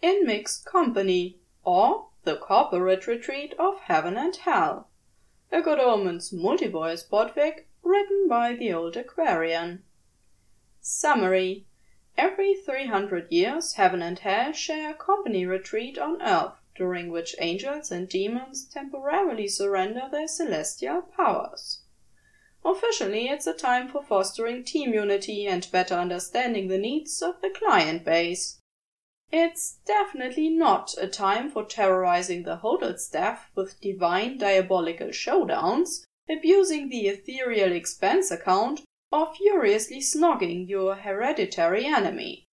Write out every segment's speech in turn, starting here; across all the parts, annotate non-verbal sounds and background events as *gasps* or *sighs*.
In Mixed Company, or The Corporate Retreat of Heaven and Hell. A Good Omens multi-voice written by the old Aquarian. Summary Every 300 years, Heaven and Hell share a company retreat on Earth, during which angels and demons temporarily surrender their celestial powers. Officially, it's a time for fostering team unity and better understanding the needs of the client base. It's definitely not a time for terrorizing the hotel staff with divine diabolical showdowns, abusing the ethereal expense account, or furiously snogging your hereditary enemy.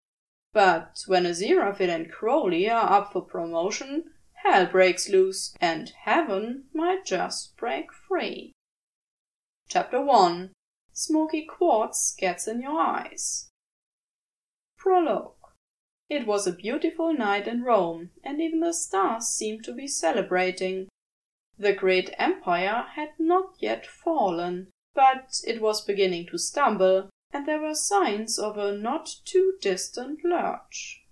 But when Aziraphale and Crowley are up for promotion, hell breaks loose, and heaven might just break free. Chapter 1 Smoky Quartz Gets in Your Eyes. Prologue it was a beautiful night in Rome, and even the stars seemed to be celebrating. The great empire had not yet fallen, but it was beginning to stumble, and there were signs of a not too distant lurch.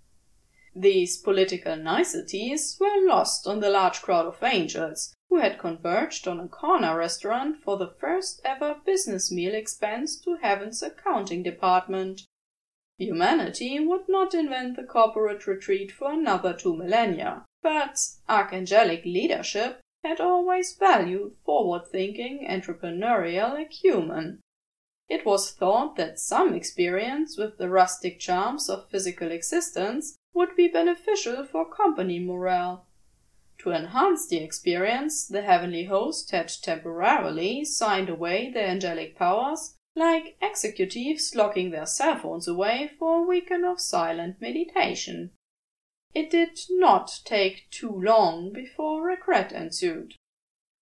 These political niceties were lost on the large crowd of angels who had converged on a corner restaurant for the first ever business meal expense to Heaven's accounting department. Humanity would not invent the corporate retreat for another two millennia, but archangelic leadership had always valued forward-thinking entrepreneurial acumen. It was thought that some experience with the rustic charms of physical existence would be beneficial for company morale. To enhance the experience, the heavenly host had temporarily signed away their angelic powers like executives locking their cell phones away for a weekend of silent meditation. It did not take too long before regret ensued.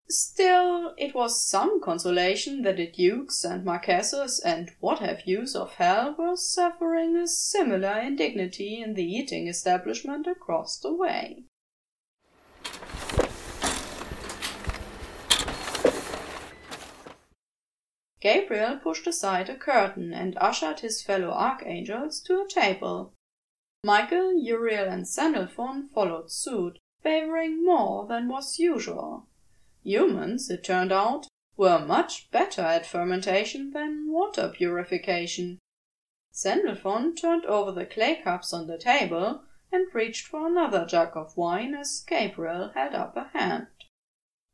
Still, it was some consolation that the dukes and marquesses and what have yous of hell were suffering a similar indignity in the eating establishment across the way. Gabriel pushed aside a curtain and ushered his fellow archangels to a table. Michael, Uriel, and Sandalphon followed suit, favoring more than was usual. Humans, it turned out, were much better at fermentation than water purification. Sandalphon turned over the clay cups on the table and reached for another jug of wine as Gabriel held up a hand.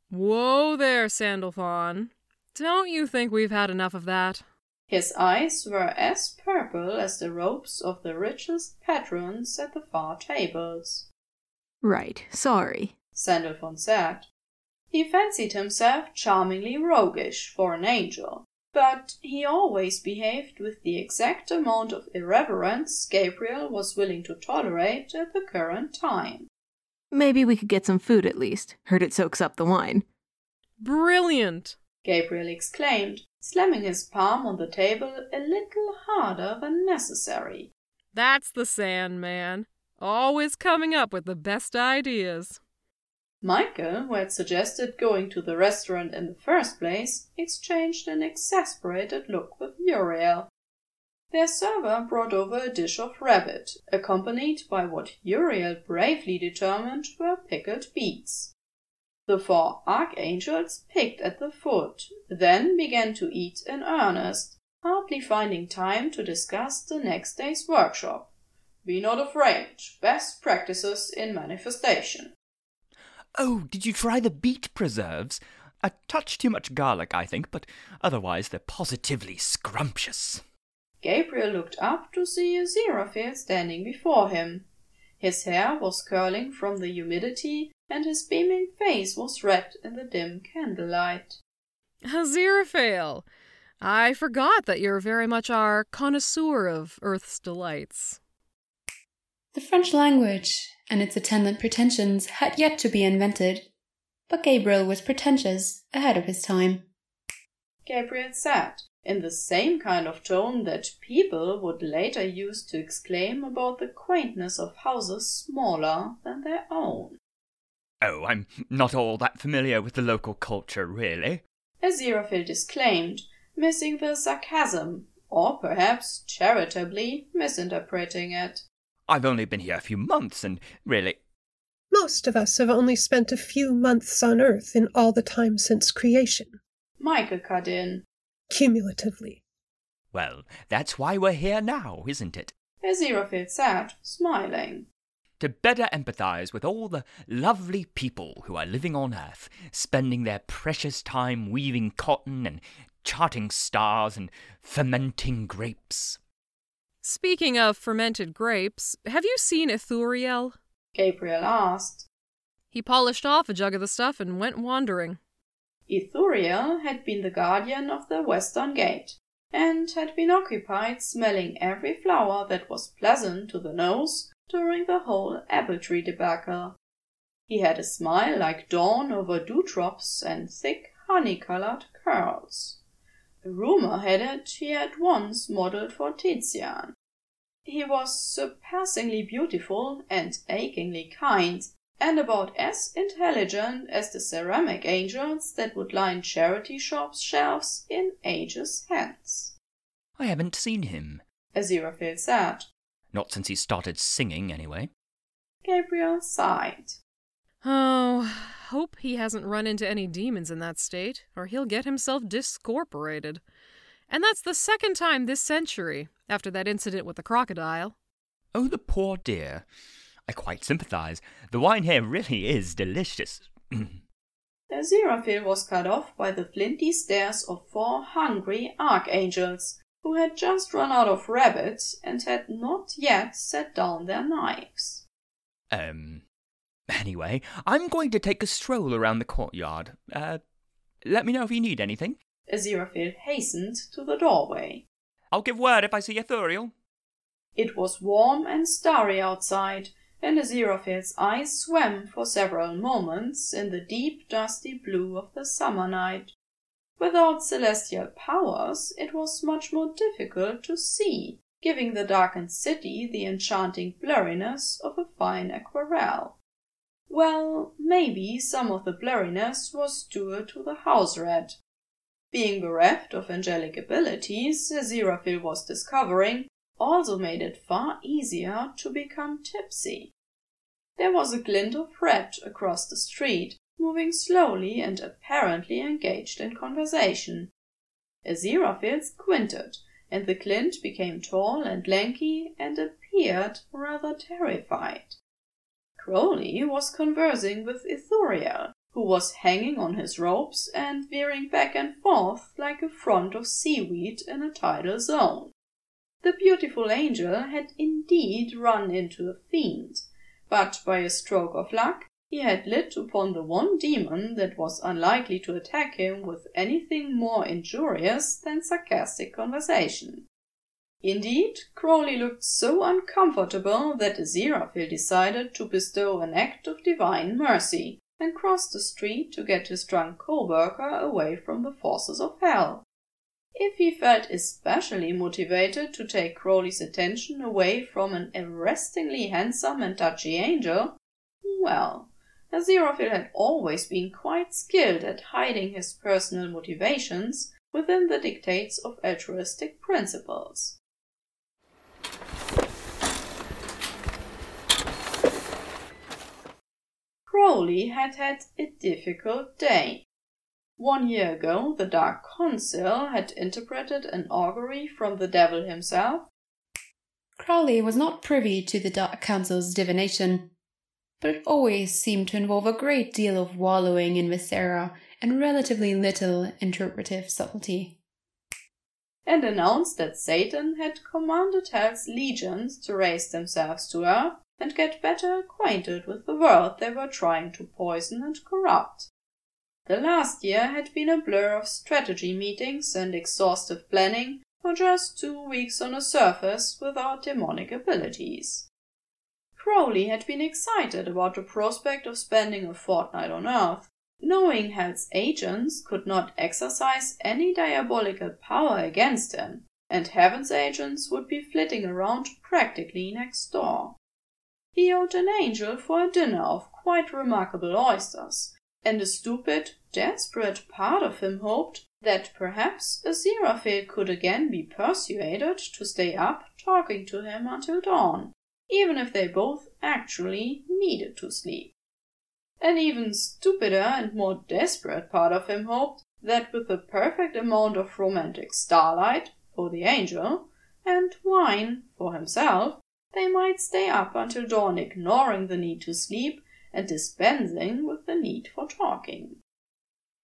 Whoa there, Sandalphon. Don't you think we've had enough of that? His eyes were as purple as the robes of the richest patrons at the far tables. Right, sorry, Sandalphon said. He fancied himself charmingly roguish for an angel, but he always behaved with the exact amount of irreverence Gabriel was willing to tolerate at the current time. Maybe we could get some food at least. Heard it soaks up the wine. Brilliant! Gabriel exclaimed, slamming his palm on the table a little harder than necessary. That's the Sandman. Always coming up with the best ideas. Michael, who had suggested going to the restaurant in the first place, exchanged an exasperated look with Uriel. Their server brought over a dish of rabbit, accompanied by what Uriel bravely determined were pickled beets. The four archangels picked at the foot, then began to eat in earnest, hardly finding time to discuss the next day's workshop. Be not afraid. Best practices in manifestation. Oh, did you try the beet preserves? A touch too much garlic, I think, but otherwise they're positively scrumptious. Gabriel looked up to see Aziraphale standing before him. His hair was curling from the humidity and his beaming face was red in the dim candlelight. Aziraphale! I forgot that you're very much our connoisseur of Earth's delights. The French language and its attendant pretensions had yet to be invented, but Gabriel was pretentious ahead of his time. Gabriel said, in the same kind of tone that people would later use to exclaim about the quaintness of houses smaller than their own. Oh, I'm not all that familiar with the local culture, really. Aziraphale disclaimed, missing the sarcasm, or perhaps charitably misinterpreting it. I've only been here a few months, and really. Most of us have only spent a few months on Earth in all the time since creation. Michael cut in. Cumulatively. Well, that's why we're here now, isn't it? Aziraphale said, smiling. To better empathize with all the lovely people who are living on Earth, spending their precious time weaving cotton and charting stars and fermenting grapes. Speaking of fermented grapes, have you seen Ithuriel? Gabriel asked. He polished off a jug of the stuff and went wandering. Ithuriel had been the guardian of the western gate, and had been occupied smelling every flower that was pleasant to the nose during the whole apple tree debacle. He had a smile like dawn over dewdrops and thick honey-colored curls. Rumor had it he had once modelled for Tizian. He was surpassingly beautiful and achingly kind, and about as intelligent as the ceramic angels that would line charity shops' shelves in ages hence. I haven't seen him. Aziraphale said. Not since he started singing, anyway. Gabriel sighed. Oh, hope he hasn't run into any demons in that state, or he'll get himself discorporated. And that's the second time this century, after that incident with the crocodile. Oh, the poor dear. I quite sympathize. The wine here really is delicious. *clears throat* Aziraphale was cut off by the flinty stares of four hungry archangels, who had just run out of rabbits and had not yet set down their knives. Um, Anyway, I'm going to take a stroll around the courtyard. Uh, let me know if you need anything. Aziraphale hastened to the doorway. I'll give word if I see Ithuriel. It was warm and starry outside, and Aziraphale's eyes swam for several moments in the deep dusty blue of the summer night. Without celestial powers, it was much more difficult to see, giving the darkened city the enchanting blurriness of a fine aquarelle. Well, maybe some of the blurriness was due to the house rat. Being bereft of angelic abilities, Aziraphale was discovering, also made it far easier to become tipsy. There was a glint of red across the street, moving slowly and apparently engaged in conversation. Aziraphale squinted, and the glint became tall and lanky and appeared rather terrified. Crowley was conversing with Ithuriel, who was hanging on his ropes and veering back and forth like a front of seaweed in a tidal zone. The beautiful angel had indeed run into a fiend, but by a stroke of luck he had lit upon the one demon that was unlikely to attack him with anything more injurious than sarcastic conversation. Indeed, Crowley looked so uncomfortable that Aziraphale decided to bestow an act of divine mercy, and crossed the street to get his drunk co-worker away from the forces of hell. If he felt especially motivated to take Crowley's attention away from an arrestingly handsome and touchy angel, well, Aziraphale had always been quite skilled at hiding his personal motivations within the dictates of altruistic principles. Crowley had had a difficult day. One year ago, the Dark Council had interpreted an augury from the devil himself. Crowley was not privy to the Dark Council's divination, but it always seemed to involve a great deal of wallowing in viscera and relatively little interpretive subtlety. And announced that Satan had commanded Hell's legions to raise themselves to earth and get better acquainted with the world they were trying to poison and corrupt. The last year had been a blur of strategy meetings and exhaustive planning for just two weeks on a surface without demonic abilities. Crowley had been excited about the prospect of spending a fortnight on Earth, Knowing Hell's agents could not exercise any diabolical power against him, and Heaven's agents would be flitting around practically next door. He owed an angel for a dinner of quite remarkable oysters, and a stupid, desperate part of him hoped that perhaps Aziraphale could again be persuaded to stay up talking to him until dawn, even if they both actually needed to sleep. An even stupider and more desperate part of him hoped that with the perfect amount of romantic starlight for the angel and wine for himself, they might stay up until dawn ignoring the need to sleep and dispensing with the need for talking.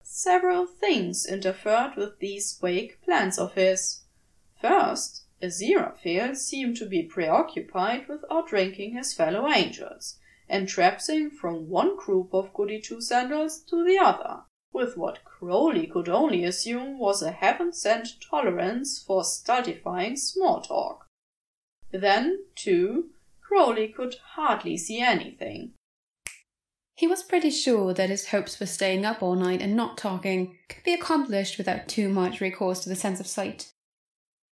Several things interfered with these vague plans of his. First, Aziraphale seemed to be preoccupied with outdrinking his fellow angels, and traipsing from one group of goody two sandals to the other, with what Crowley could only assume was a heaven sent tolerance for stultifying small talk. Then, too, Crowley could hardly see anything. He was pretty sure that his hopes for staying up all night and not talking could be accomplished without too much recourse to the sense of sight.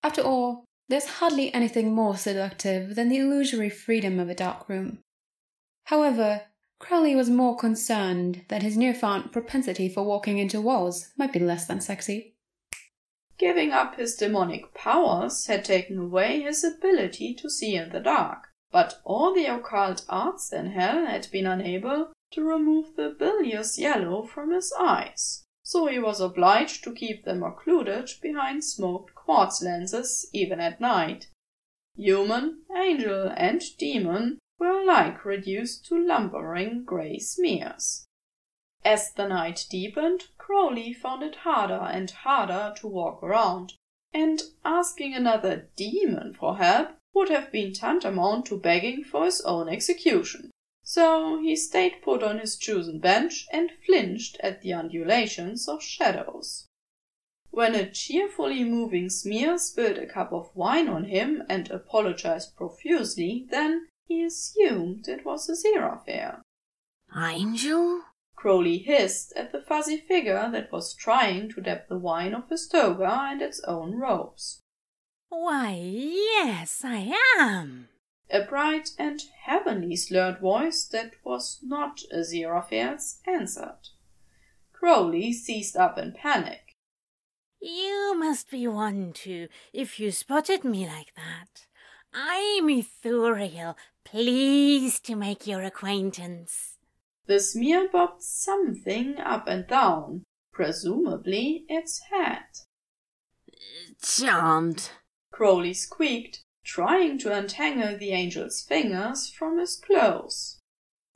After all, there's hardly anything more seductive than the illusory freedom of a dark room. However, Crowley was more concerned that his newfound propensity for walking into walls might be less than sexy. Giving up his demonic powers had taken away his ability to see in the dark, but all the occult arts in hell had been unable to remove the bilious yellow from his eyes, so he was obliged to keep them occluded behind smoked quartz lenses even at night. Human, angel, and demon were alike reduced to lumbering grey smears. As the night deepened, Crowley found it harder and harder to walk around, and asking another demon for help would have been tantamount to begging for his own execution. So he stayed put on his chosen bench and flinched at the undulations of shadows. When a cheerfully moving smear spilled a cup of wine on him and apologized profusely, then he assumed it was a Aziraphale. Angel? Crowley hissed at the fuzzy figure that was trying to dab the wine off his toga and its own robes. Why, yes, I am. A bright and heavenly slurred voice that was not a Aziraphale's answered. Crowley seized up in panic. You must be one too, if you spotted me like that. I'm Ithuriel, pleased to make your acquaintance. The smear bobbed something up and down, presumably its head. Charmed, Crowley squeaked, trying to untangle the angel's fingers from his clothes.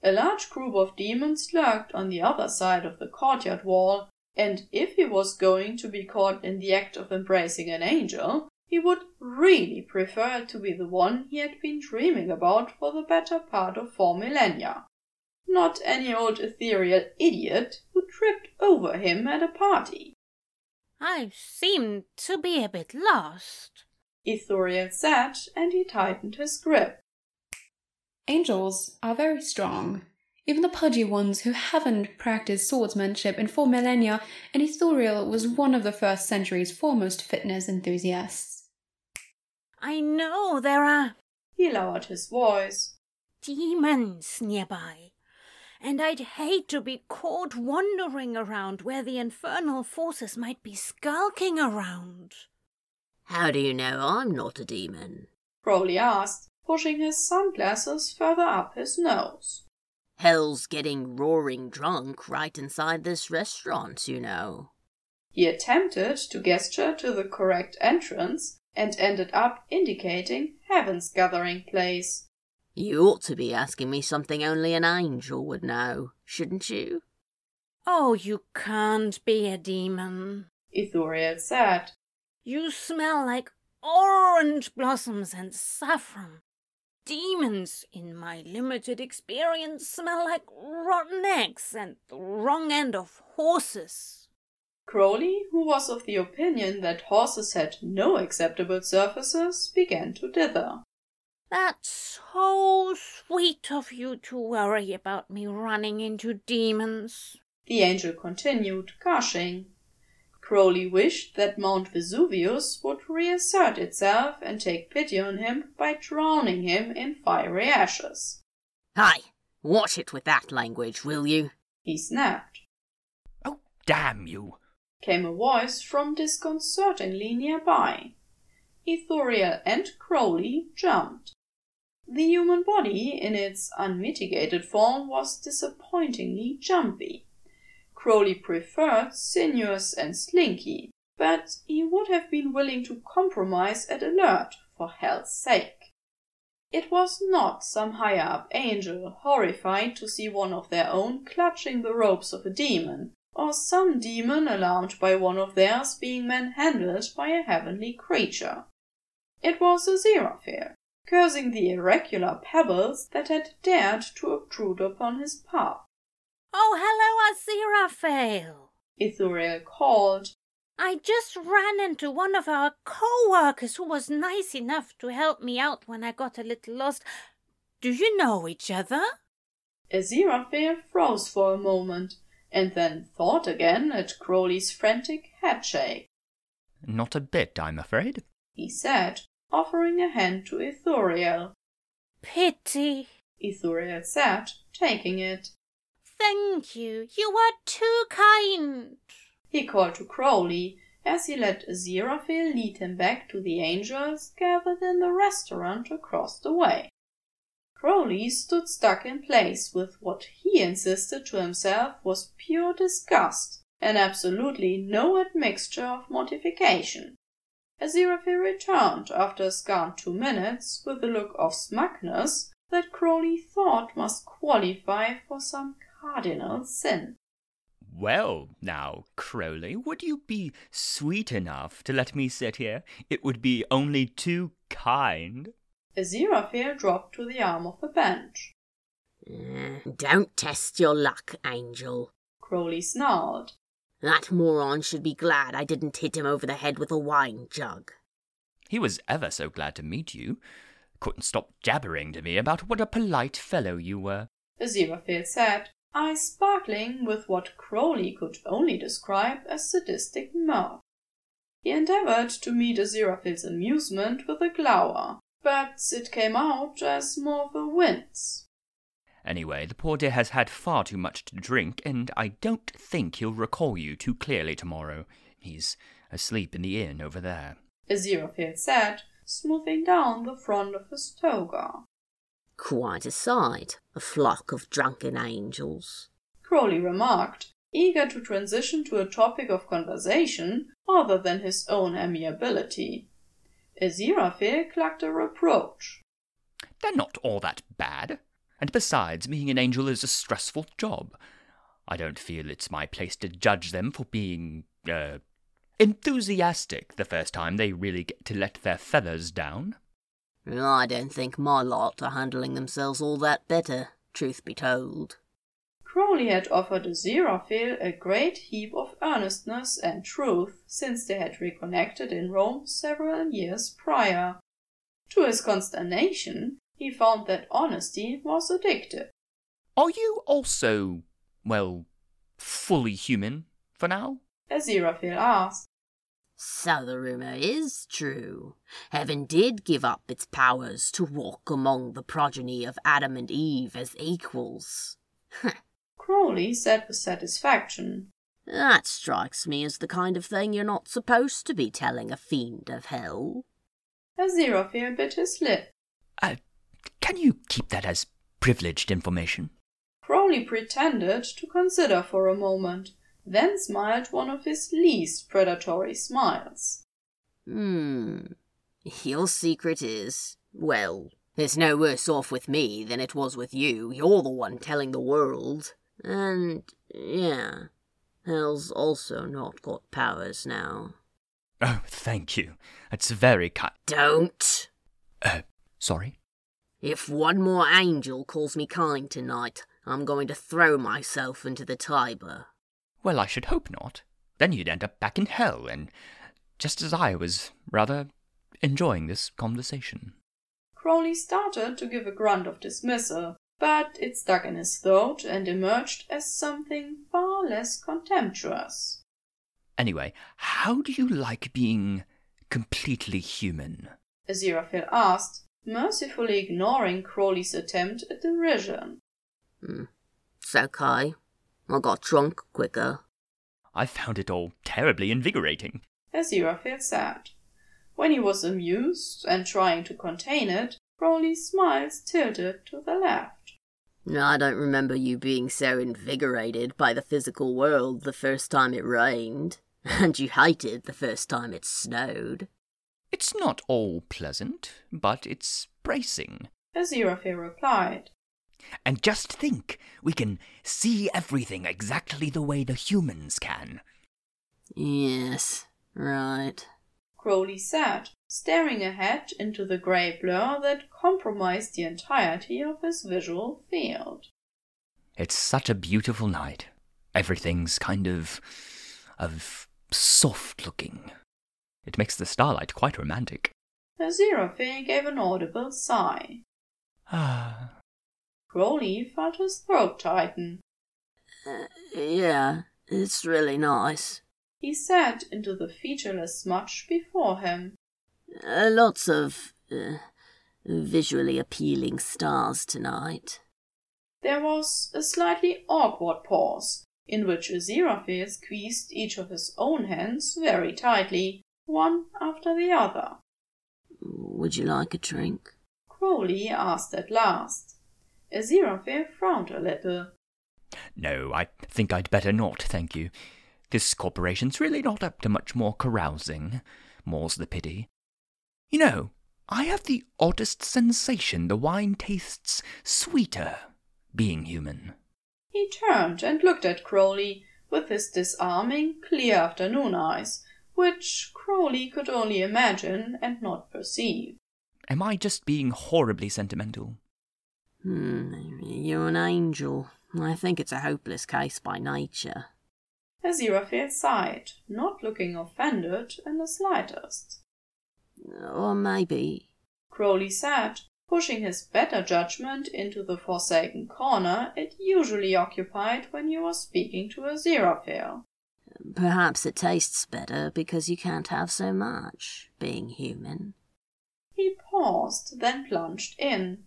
A large group of demons lurked on the other side of the courtyard wall, and if he was going to be caught in the act of embracing an angel, he would really prefer it to be the one he had been dreaming about for the better part of four millennia. Not any old ethereal idiot who tripped over him at a party. I seem to be a bit lost. Ithuriel said, and he tightened his grip. Angels are very strong. Even the pudgy ones who haven't practiced swordsmanship in four millennia, and Ithuriel was one of the first century's foremost fitness enthusiasts. I know there are He lowered his voice. demons nearby, and I'd hate to be caught wandering around where the infernal forces might be skulking around. How do you know I'm not a demon? Crowley asked, pushing his sunglasses further up his nose. Hell's getting roaring drunk right inside this restaurant, you know. He attempted to gesture to the correct entrance and ended up indicating Heaven's gathering place. You ought to be asking me something only an angel would know, shouldn't you? Oh, you can't be a demon. Ithuriel said. You smell like orange blossoms and saffron. Demons, in my limited experience, smell like rotten eggs and the wrong end of horses. Crowley, who was of the opinion that horses had no acceptable surfaces, began to dither. That's so sweet of you to worry about me running into demons. The angel continued gushing. Crowley wished that Mount Vesuvius would reassert itself and take pity on him by drowning him in fiery ashes. Hi, watch it with that language, will you? He snapped. Oh, damn you! Came a voice from disconcertingly nearby. Ithuriel and Crowley jumped. The human body, in its unmitigated form, was disappointingly jumpy. Crowley preferred sinuous and slinky, but he would have been willing to compromise at alert, for hell's sake. It was not some higher up angel horrified to see one of their own clutching the ropes of a demon, or some demon alarmed by one of theirs being manhandled by a heavenly creature. It was a Aziraphale, cursing the irregular pebbles that had dared to obtrude upon his path. Oh, hello, Aziraphale! Ithuriel called. I just ran into one of our co-workers who was nice enough to help me out when I got a little lost. Do you know each other? Aziraphale froze for a moment, and then thought again at Crowley's frantic headshake. Not a bit, I'm afraid, he said, offering a hand to Ithuriel. Pity, Ithuriel said, taking it. Thank you. You are too kind. He called to Crowley as he let Aziraphale lead him back to the angels gathered in the restaurant across the way. Crowley stood stuck in place with what he insisted to himself was pure disgust and absolutely no admixture of mortification. Aziraphale returned after a scant two minutes with a look of smugness that Crowley thought must qualify for some cardinal sin. Well, now, Crowley, would you be sweet enough to let me sit here? It would be only too kind. Aziraphale dropped to the arm of the bench. Mm, don't test your luck, Angel. Crowley snarled. That moron should be glad I didn't hit him over the head with a wine jug. He was ever so glad to meet you. Couldn't stop jabbering to me about what a polite fellow you were. Aziraphale said, eyes sparkling with what Crowley could only describe as sadistic mirth. He endeavoured to meet Aziraphale's amusement with a glower, but it came out as more of a wince. Anyway, the poor dear has had far too much to drink, and I don't think he'll recall you too clearly tomorrow. He's asleep in the inn over there. Aziraphale said, smoothing down the front of his toga. Quite a sight, a flock of drunken angels. Crowley remarked, eager to transition to a topic of conversation other than his own amiability. Aziraphale clucked a reproach. They're not all that bad. And besides, being an angel is a stressful job. I don't feel it's my place to judge them for being, er, enthusiastic the first time they really get to let their feathers down. I don't think my lot are handling themselves all that better, truth be told. Crowley had offered Aziraphale a great heap of earnestness and truth since they had reconnected in Rome several years prior. To his consternation, he found that honesty was addictive. Are you also, well, fully human for now? Aziraphale asked. So the rumour is true. Heaven did give up its powers to walk among the progeny of Adam and Eve as equals. Crowley said with satisfaction. That strikes me as the kind of thing you're not supposed to be telling a fiend of hell. Aziraphale bit his lip. Uh, can you keep that as privileged information? Crowley pretended to consider for a moment then smiled one of his least predatory smiles. Hmm. Your secret is, well, it's no worse off with me than it was with you. You're the one telling the world. And, yeah, Hell's also not got powers now. Oh, thank you. That's very kind. Don't! Uh, sorry? If one more angel calls me kind tonight, I'm going to throw myself into the Tiber. Well, I should hope not. Then you'd end up back in hell, and just as I was rather enjoying this conversation. Crowley started to give a grunt of dismissal, but it stuck in his throat and emerged as something far far less contemptuous. Anyway, how do you like being completely human? Aziraphale asked, mercifully ignoring Crowley's attempt at derision. Hmm. It's okay. I got drunk quicker. I found it all terribly invigorating. Aziraphale said. When he was amused and trying to contain it, Crowley's smiles tilted to the left. I don't remember you being so invigorated by the physical world the first time it rained, *laughs* and you hated the first time it snowed. It's not all pleasant, but it's bracing. Aziraphale replied. And just think, we can see everything exactly the way the humans can. Yes, right. Crowley said, staring ahead into the grey blur that compromised the entirety of his visual field. It's such a beautiful night. Everything's kind of. of soft looking. It makes the starlight quite romantic. Aziraphale gave an audible sigh. Ah. Crowley felt his throat tighten. Uh, yeah, it's really nice. He said into the featureless smudge before him. Uh, lots of uh, visually appealing stars tonight. There was a slightly awkward pause, in which Aziraphale squeezed each of his own hands very tightly, one after the other. Would you like a drink? Crowley asked at last. Aziraphale frowned a little. No, I think I'd better not, thank you. This corporation's really not up to much more carousing. More's the pity. You know, I have the oddest sensation the wine tastes sweeter, being human. He turned and looked at Crowley with his disarming, clear afternoon eyes, which Crowley could only imagine and not perceive. Am I just being horribly sentimental? Hmm, you're an angel. I think it's a hopeless case by nature. Aziraphale sighed, not looking offended in the slightest. Or maybe. Crowley said, pushing his better judgment into the forsaken corner it usually occupied when you were speaking to Aziraphale. Perhaps it tastes better because you can't have so much, being human. He paused, then plunged in.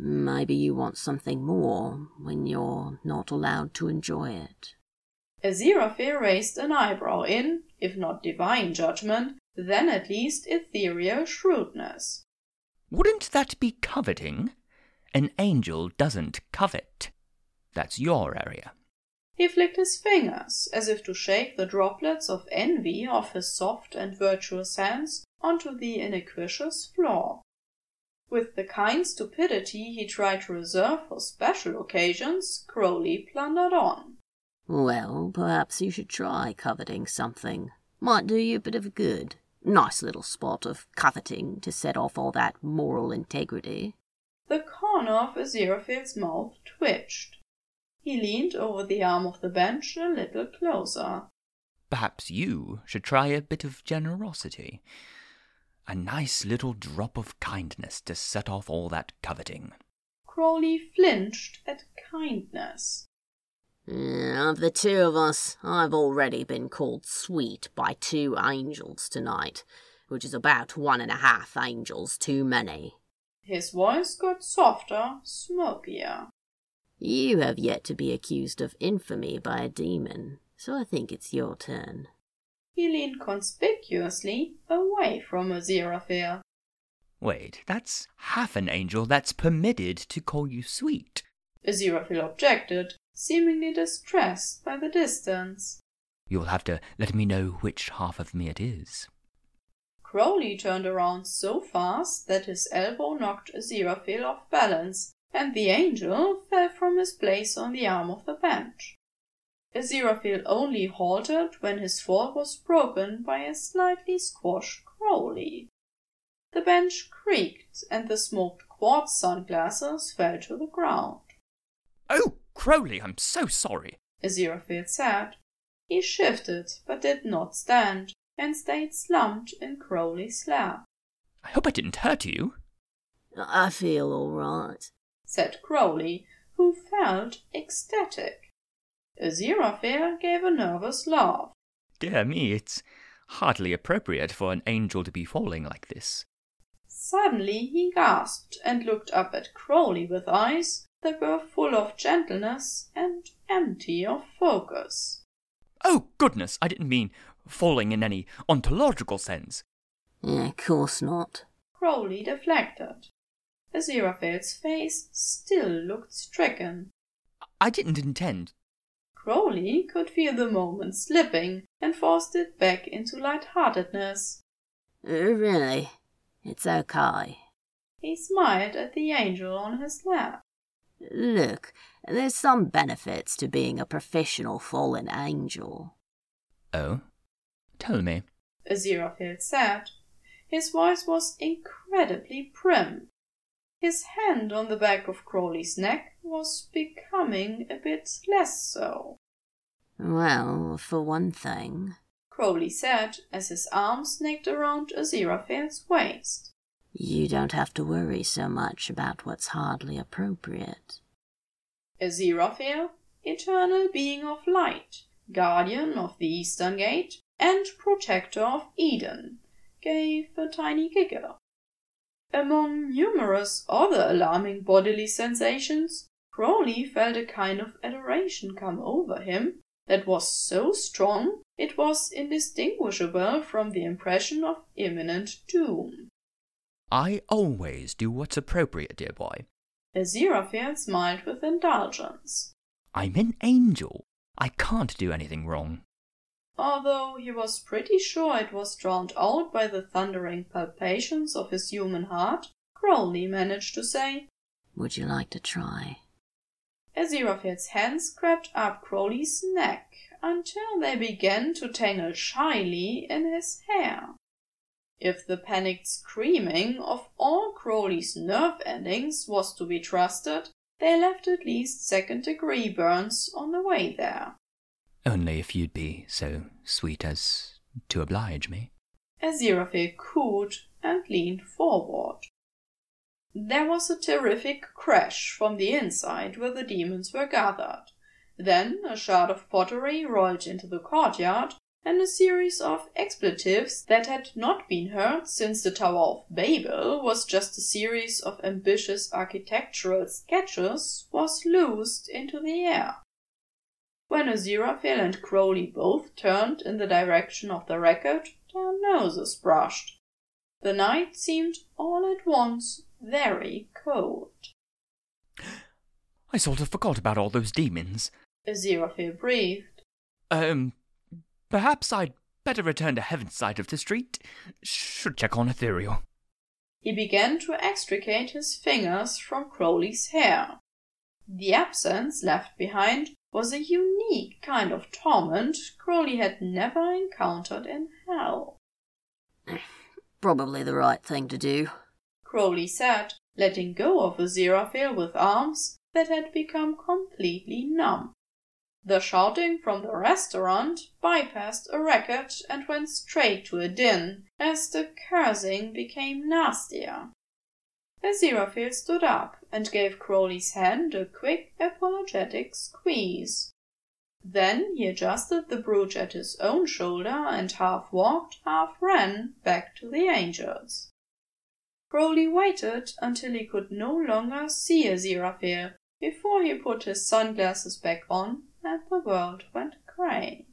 Maybe you want something more when you're not allowed to enjoy it. Aziraphale raised an eyebrow in, if not divine judgment, then at least ethereal shrewdness. Wouldn't that be coveting? An angel doesn't covet. That's your area. He flicked his fingers, as if to shake the droplets of envy off his soft and virtuous hands onto the iniquitous floor. With the kind stupidity he tried to reserve for special occasions, Crowley plundered on. Well, perhaps you should try coveting something. Might do you a bit of good. Nice little spot of coveting to set off all that moral integrity. The corner of Aziraphale's mouth twitched. He leaned over the arm of the bench a little closer. Perhaps you should try a bit of generosity. A nice little drop of kindness to set off all that coveting. Crawley flinched at kindness. Mm, of the two of us, I've already been called sweet by two angels tonight, which is about one and a half angels too many. His voice got softer, smokier. You have yet to be accused of infamy by a demon, so I think it's your turn. He leaned conspicuously away from Aziraphale. Wait, that's half an angel that's permitted to call you sweet. Aziraphale objected, seemingly distressed by the distance. You'll have to let me know which half of me it is. Crowley turned around so fast that his elbow knocked Aziraphale off balance, and the angel fell from his place on the arm of the bench. Aziraphale only halted when his fall was broken by a slightly squashed Crowley. The bench creaked, and the smoked quartz sunglasses fell to the ground. Oh, Crowley, I'm so sorry, Aziraphale said. He shifted, but did not stand, and stayed slumped in Crowley's lap. I hope I didn't hurt you. I feel all right, said Crowley, who felt ecstatic. Aziraphale gave a nervous laugh. Dear me, it's hardly appropriate for an angel to be falling like this. Suddenly he gasped and looked up at Crowley with eyes that were full of gentleness and empty of focus. Oh, goodness, I didn't mean falling in any ontological sense. Yeah, course not. Crowley deflected. Aziraphale's face still looked stricken. I didn't intend. Crowley could feel the moment slipping and forced it back into light-heartedness. Uh, really? It's okay. He smiled at the angel on his lap. Look, there's some benefits to being a professional fallen angel. Oh? Tell me. Aziraphale said. His voice was incredibly prim. His hand on the back of Crowley's neck was becoming a bit less so. Well, for one thing, Crowley said as his arm snaked around Aziraphale's waist. you don't have to worry so much about what's hardly appropriate. Aziraphale, eternal being of light, guardian of the Eastern Gate, and protector of Eden, gave a tiny giggle. Among numerous other alarming bodily sensations, Crowley felt a kind of adoration come over him that was so strong it was indistinguishable from the impression of imminent doom. I always do what's appropriate, dear boy. Aziraphale smiled with indulgence. I'm an angel. I can't do anything wrong. Although he was pretty sure it was drowned out by the thundering palpitations of his human heart, Crowley managed to say, Would you like to try? Aziraphale's hands crept up Crowley's neck until they began to tangle shyly in his hair. If the panicked screaming of all Crowley's nerve endings was to be trusted, they left at least second degree burns on the way there. Only if you'd be so sweet as to oblige me. Aziraphale cooed and leaned forward. There was a terrific crash from the inside where the demons were gathered. Then a shard of pottery rolled into the courtyard, and a series of expletives that had not been heard since the Tower of Babel was just a series of ambitious architectural sketches was loosed into the air. When Aziraphale and Crowley both turned in the direction of the wreckage, their noses brushed. The night seemed all at once very cold. *gasps* I sort of forgot about all those demons. Aziraphale breathed. Um, perhaps I'd better return to Heaven's side of the street. Should check on Ithuriel. He began to extricate his fingers from Crowley's hair. The absence left behind was a unique kind of torment Crowley had never encountered in hell. *sighs* Probably the right thing to do. Crowley said, letting go of Aziraphale with arms that had become completely numb. The shouting from the restaurant bypassed a racket and went straight to a din as the cursing became nastier. Aziraphale stood up and gave Crowley's hand a quick apologetic squeeze. Then he adjusted the brooch at his own shoulder and half walked, half ran back to the angels. Crowley waited until he could no longer see Aziraphale before he put his sunglasses back on and the world went grey.